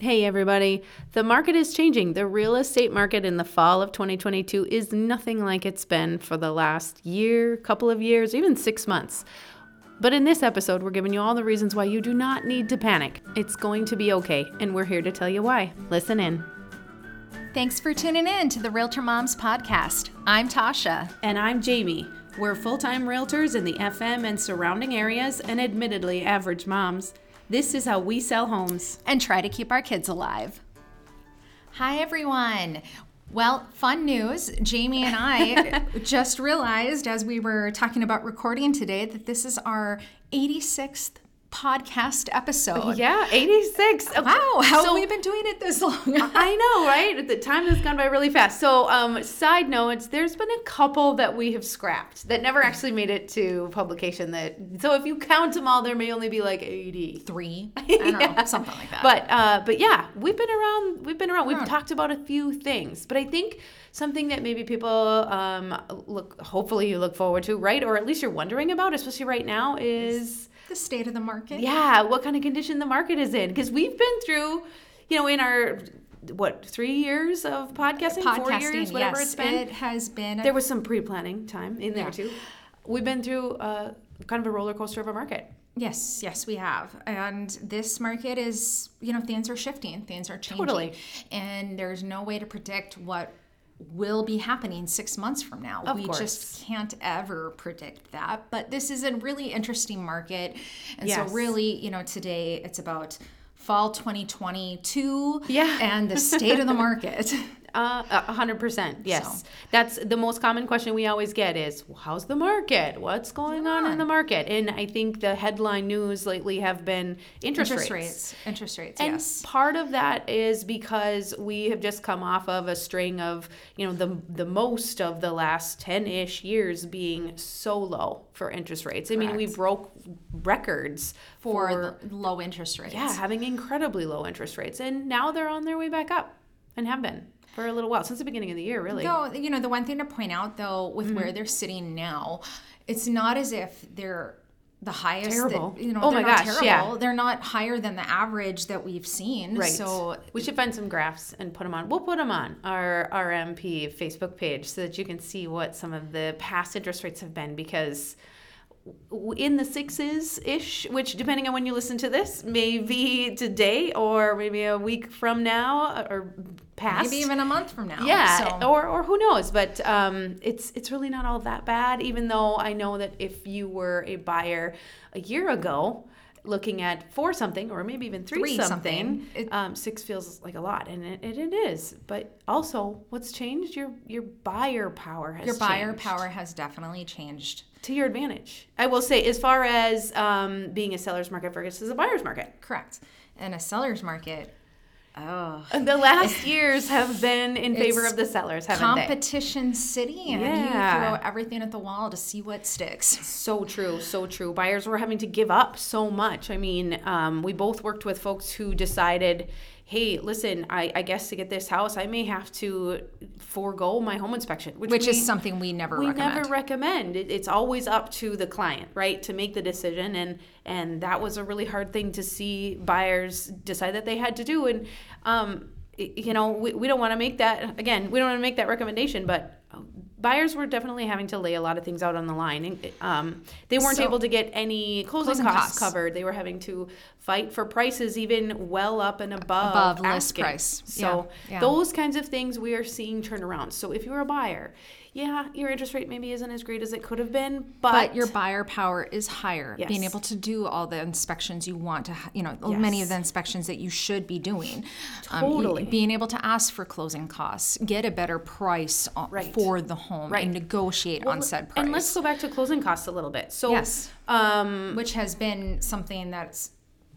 Hey, everybody. The market is changing. The real estate market in the fall of 2022 is nothing like it's been for the last year, couple of years, even six months. But in this episode, we're giving you all the reasons why you do not need to panic. It's going to be okay, and we're here to tell you why. Listen in. Thanks for tuning in to the Realtor Moms podcast. I'm Tasha. And I'm Jamie. We're full time realtors in the FM and surrounding areas, and admittedly average moms. This is how we sell homes. and try to keep our kids alive. Hi, everyone. Well, fun news. Jamie and I just realized as we were talking about recording today that this is our 86th podcast episode. Yeah, 86. Wow, how So- have we been doing it this long? I know, right? The time has gone by really fast. So, um, side notes, there's been a couple that we have scrapped that never actually made it to publication. That so if you count them all, there may only be like 80. Three? I don't know, something like that. But uh, but yeah, we've been around. We've been around. We've talked about a few things, but I think something that maybe people um, look, hopefully you look forward to, right? Or at least you're wondering about, especially right now, is the state of the market. yeah, what kind of condition the market is in? Because we've been through, you know, in our what three years of podcasting, four years, whatever yes, it's been. it has been. a- there was some pre-planning time in there Yeah. too. We've been through uh, kind of a roller coaster of a market. Yes, yes, we have. And this market is, you know, things are shifting, things are changing. Totally. And there's no way to predict what will be happening six months from now. Of we course. just can't ever predict that. But this is a really interesting market. And Yes. so, really, you know, today it's about fall 2022 Yeah. and the state of the market. Uh, a hundred percent. Yes, that's the most common question we always get is, well, "How's the market? What's going on in the market?" And I think the headline news lately have been interest, rates. interest rates. rates. Interest rates, And yes. part of that is because we have just come off of a string of, you know, the the most of the last 10-ish years being so low for interest rates. I mean, we broke records For, the low interest rates. yeah, having incredibly low interest rates. And now they're on their way back up and have been for a little while since the beginning of the year, really. Though, you know, the one thing to point out though, with Mm-hmm. where they're sitting now, it's not as if they're the highest. Terrible. That, you know, Oh they're my not gosh, terrible. yeah. They're not higher than the average that we've seen. Right. So we should find some graphs and put them on. We'll put them on our RMP Facebook page so that you can see what some of the past interest rates have been because in the sixes ish, which depending on when you listen to this, may be today or maybe a week from now or past. maybe even a month from now. Yeah, So, or, or who knows? But um, it's it's really not all that bad. Even though I know that if you were a buyer a year ago, looking at four something or maybe even three, Three something, something, it- um, six feels like a lot, and it, it, it is. But also, what's changed? Your your buyer power has your buyer changed power has definitely changed. to your advantage. I will say, as far as um, being a seller's market versus a buyer's market. Correct. And a seller's market. Oh. The last years have been in favor of the sellers, haven't they? Competition city, and Yeah. you throw everything at the wall to see what sticks. So true, so true. Buyers were having to give up so much. I mean, um, we both worked with folks who decided, hey, listen, I, I guess to get this house, I may have to forego my home inspection, which, Which we, is something we never we recommend. never recommend. It, it's always up to the client, right, to make the decision. And and that was a really hard thing to see buyers decide that they had to do. And um, you know, we, we don't want to make that again. We don't want to make that recommendation, but. Buyers were definitely having to lay a lot of things out on the line. And, um, they weren't So- able to get any closing, Closing costs, costs. covered. They were having to fight for prices even well up and above, Above list asking. price. So Yeah, yeah. those kinds of things we are seeing turn around. So if you're a buyer, yeah, your interest rate maybe isn't as great as it could have been, but, but your buyer power is higher Yes. being able to do all the inspections you want to you know many of the inspections that you should be doing Um, Totally. being able to ask for closing costs get a better price on, Right. for the home Right. and negotiate on said price and let's go back to closing costs a little bit. So Yes. um, which has been something that's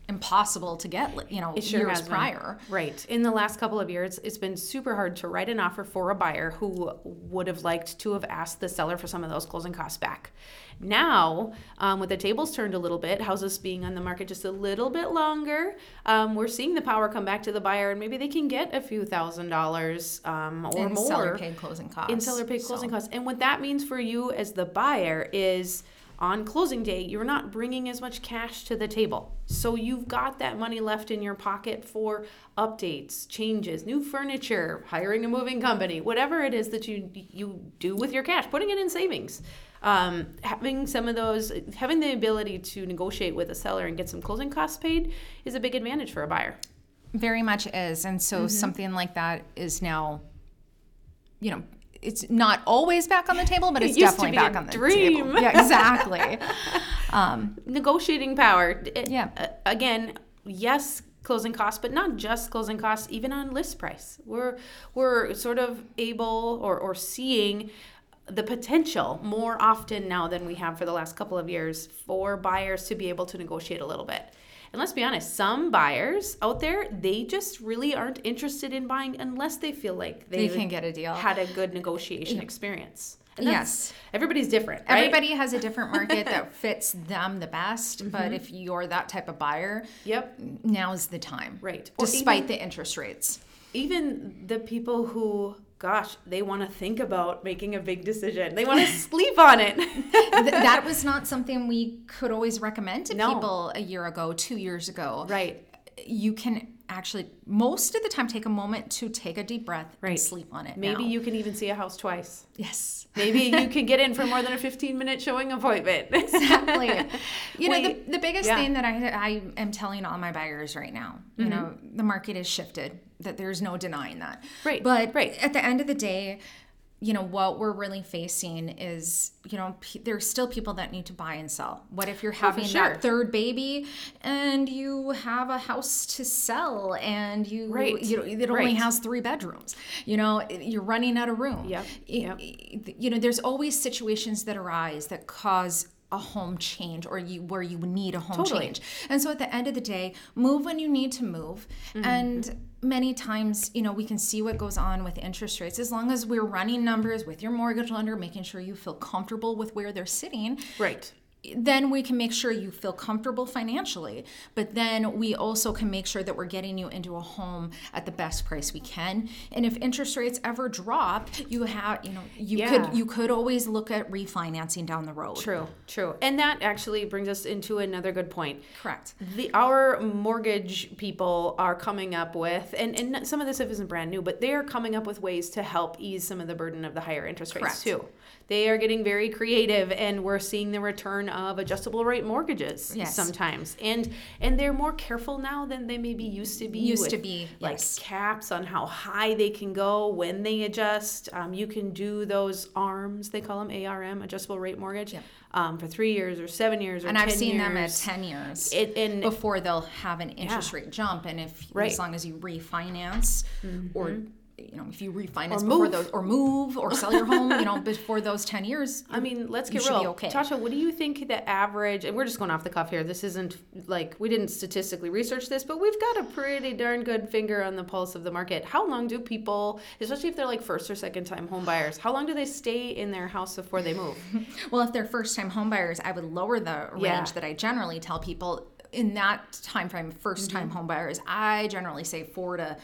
impossible to get you know sure years been. prior Right. In the last couple of years, it's been super hard to write an offer for a buyer who would have liked to have asked the seller for some of those closing costs back. Now, um, with the tables turned a little bit, houses being on the market just a little bit longer, um, we're seeing the power come back to the buyer, and maybe they can get a few thousand dollars um, or in more seller paid closing costs in seller paid closing So- costs. And what that means for you as the buyer is on closing day, you're not bringing as much cash to the table. So you've got that money left in your pocket for updates, changes, new furniture, hiring a moving company, whatever it is that you you do with your cash, putting it in savings. Um, having some of those, having the ability to negotiate with a seller and get some closing costs paid is a big advantage for a buyer. Very much is. And so something like that is now, you know, it's not always back on the table, but it's to definitely back on the dream. table. Yeah, exactly. um, negotiating power. It- Yeah. uh, again, yes, closing costs, but not just closing costs. Even on list price, we're we're sort of able or or seeing the potential more often now than we have for the last couple of years for buyers to be able to negotiate a little bit. And let's be honest, some buyers out there, they just really aren't interested in buying unless they feel like They they can get a deal. had a good negotiation experience. And Yes. everybody's different. Right? Everybody has a different market that fits them the best, Mm-hmm. but if you're that type of buyer, Yep. now is the time. Right. Despite even- the interest rates. even the people who gosh they want to think about making a big decision they want to sleep on it Th- that was not something we could always recommend to No. people a year ago, two years ago. right You can actually, most of the time, take a moment to take a deep breath and Right. sleep on it. maybe now. you can even see a house twice Yes. maybe you can get in for more than a 15 minute showing appointment exactly. You know, the, the biggest yeah. thing that I, I am telling all my buyers right now, you know, Mm-hmm. the market has shifted, that there's no denying that. Right, But right. at the end of the day, you know, what we're really facing is, you know, pe- there's still people that need to buy and sell. What if you're having Oh, sure. that third baby and you have a house to sell and you, Right, you know, it only right. has three bedrooms? You know, you're running out of room. Yep, Y- y- you know there's always situations that arise that cause a home change or you where you need a home Totally. change and so at the end of the day move when you need to move Mm-hmm. and many times you know we can see what goes on with interest rates. As long as we're running numbers with your mortgage lender making sure you feel comfortable with where they're sitting right then we can make sure you feel comfortable financially but then we also can make sure that we're getting you into a home at the best price we can. And if interest rates ever drop you have you know you Yeah. could you could always look at refinancing down the road. True true. And that actually brings us into another good point. Correct. The our mortgage people are coming up with and, and some of this stuff isn't brand new but they are coming up with ways to help ease some of the burden of the higher interest rates Correct. too. They are getting very creative and we're seeing the return of adjustable rate mortgages Yes. sometimes and and they're more careful now than they maybe used to be Used to be, like yes. caps on how high they can go when they adjust um, you can do those arms they call them arm adjustable rate mortgage Yep. um, for three years or seven years or and 10 I've seen them at 10 years It- and before they'll have an interest rate jump and if Right. as long as you refinance or you know if you refinance Or before move. those or move or sell your home you know before those 10 years I mean, let's get real. okay. Tasha, what do you think the average, and we're just going off the cuff here, this isn't like, we didn't statistically research this, but we've got a pretty darn good finger on the pulse of the market. How long do people, especially if they're like first or second time home buyers, how long do they stay in their house before they move? Well, if they're first time home buyers, I would lower the range Yeah. that I generally tell people in that time frame, first time Mm-hmm. home buyers, I generally say four to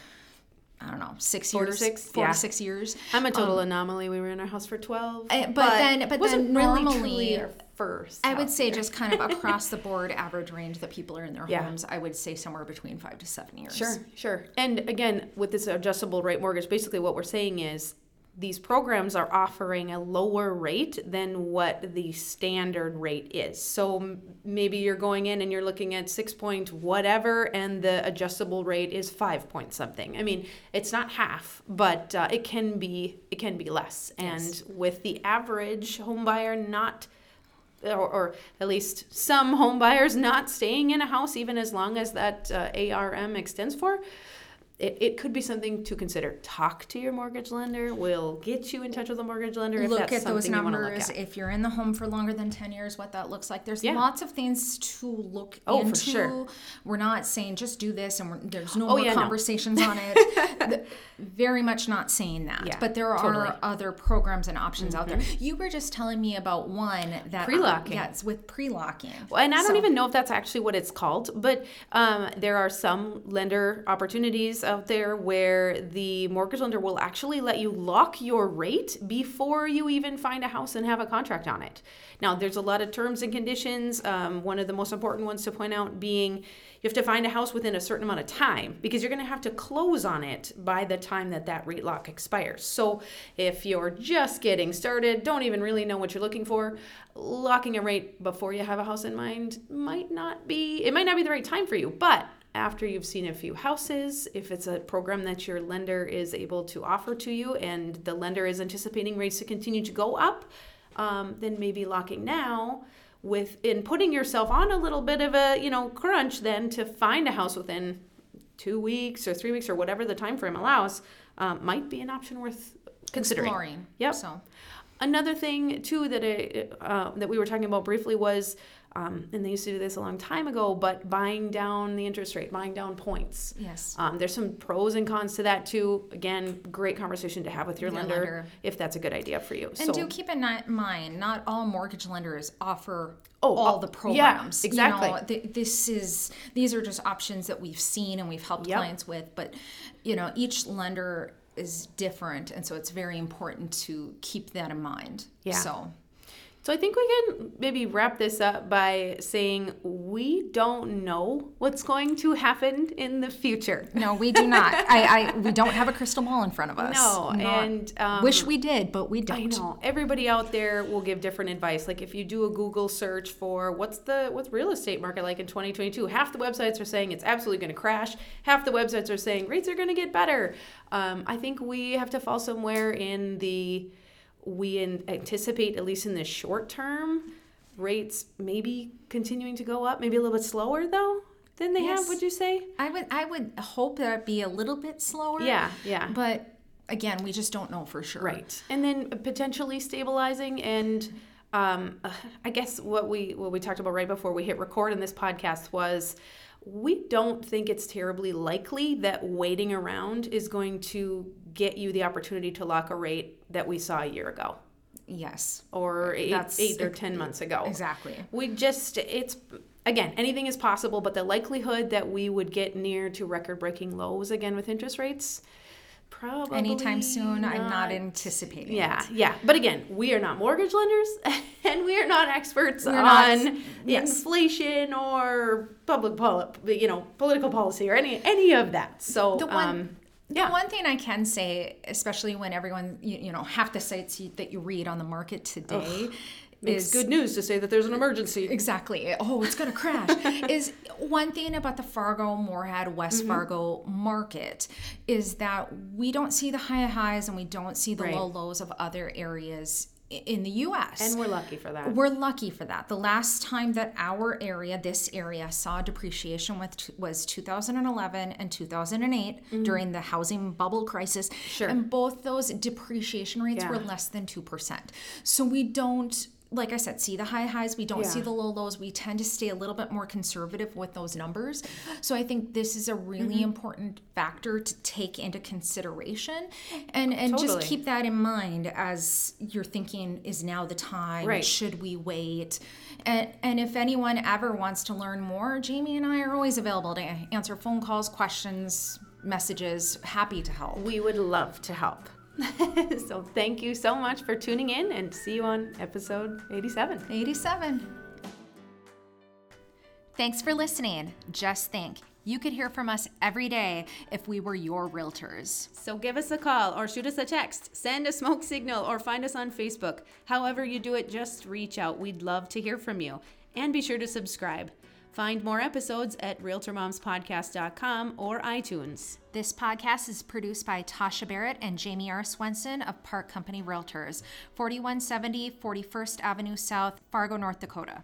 I don't know, six Four to years. six? Four Yeah. to six years. I'm a total anomaly. We were in our house for 12. Uh, but then- but wasn't then normally- first. I would say just kind of across the board average range that people are in their Yeah. homes, I would say somewhere between five to seven years. Sure, sure. And again, with this adjustable rate mortgage, basically what we're saying is these programs are offering a lower rate than what the standard rate is. So maybe you're going in and you're looking at six point whatever, and the adjustable rate is five point something. I mean, it's not half, but uh, it can be it can be less. Yes. And with the average home buyer not or, or at least some home buyers not staying in a house even as long as that uh, ARM extends for, it, it could be something to consider. Talk to your mortgage lender. We'll get you in touch with a mortgage lender if Look at those something you look numbers. at. If you're in the home for longer than 10 years, what that looks like. There's Yeah. lots of things to look Oh, for into. sure. We're not saying just do this and we're, there's no Oh, more yeah, no. conversations on it. Very much not saying that. Yeah, but there totally. Mm-hmm. are other programs and options out there. You were just telling me about one that Pre-locking. yes, with pre-locking. Well, and I don't So- even know if that's actually what it's called, but um, there are some lender opportunities. Out there where the mortgage lender will actually let you lock your rate before you even find a house and have a contract on it. Now, there's a lot of terms and conditions. Um, one of the most important ones to point out being you have to find a house within a certain amount of time because you're going to have to close on it by the time that that rate lock expires. So, if you're just getting started, don't even really know what you're looking for, locking a rate before you have a house in mind might not be it might not be the right time for you. But after you've seen a few houses, if it's a program that your lender is able to offer to you and the lender is anticipating rates to continue to go up, um, then maybe locking now with in putting yourself on a little bit of a you know crunch then to find a house within two weeks or three weeks or whatever the time frame allows um, might be an option worth considering. Exploring. Yep. So Another thing too that I, uh, that we were talking about briefly was, um, and they used to do this a long time ago, but buying down the interest rate, buying down points. yes. Um, there's some pros and cons to that too. Again, great conversation to have with your, Your lender, lender. if that's a good idea for you. And so, do keep in mind, not all mortgage lenders offer Oh, all oh, the yeah, programs. exactly. You know, th- this is these are just options that we've seen and we've helped Yep. clients with, but you know, each lender is different, and so it's very important to keep that in mind. Yeah. So So I think we can maybe wrap this up by saying we don't know what's going to happen in the future. no, we do not. I, I we don't have a crystal ball in front of us. No, Not- and um, wish we did, but we don't. I know everybody out there will give different advice. Like if you do a Google search for what's the what's real estate market like in 2022, half the websites are saying it's absolutely going to crash. Half the websites are saying rates are going to get better. Um, I think we have to fall somewhere in the we in, anticipate at least in the short term rates maybe continuing to go up, maybe a little bit slower though than they have. Would you say? I would I would hope that it'd be a little bit slower. Yeah, yeah. But again, we just don't know for sure. Right. And then potentially stabilizing and um, I guess what we what we talked about right before we hit record in this podcast was we don't think it's terribly likely that waiting around is going to get you the opportunity to lock a rate that we saw a year ago Yes. or eight, eight or ex- 10 months ago. Exactly. We just, it's, again, anything is possible, but the likelihood that we would get near to record breaking lows again with interest rates, probably. Anytime soon, I'm not not. anticipating. Yeah, it. yeah. But again, we are not mortgage lenders and we are not experts We're on not- yes. inflation or public poli- you know, political policy or any any of that. So, The one- um, The yeah. one thing I can say, especially when everyone, you, you know, half the sites you, that you read on the market today It's is good news to say that there's an emergency. Exactly. Oh, it's going to crash. is one thing about the Fargo, Moorhead, West Mm-hmm. Fargo market is that we don't see the high highs and we don't see the Right. low lows of other areas in the US. And we're lucky for that. We're lucky for that. The last time that our area, this area, saw depreciation with was 2011 and 2008 during the housing bubble crisis. Mm-hmm. Sure. And both those depreciation rates were less than 2%. So we don't like I said, see the high highs, we don't see the low lows. We tend to stay a little bit more conservative with those numbers. So I think this is a really Mm-hmm. important factor to take into consideration and and just keep that in mind as you're thinking is now the time Right. should we wait and and if anyone ever wants to learn more jamie and i are always available to answer phone calls questions messages happy to help we would love to help. so thank you so much for tuning in and see you on episode 87. 87 thanks for listening just think you could hear from us every day if we were your realtors So give us a call or shoot us a text, send a smoke signal, or find us on Facebook. However, you do it, just reach out. We'd love to hear from you. And be sure to subscribe. Find more episodes at RealtorMomsPodcast.com or iTunes. This podcast is produced by Tasha Barrett and Jamie R. Swenson of Park Company Realtors, 4170 41st Avenue South, Fargo, North Dakota.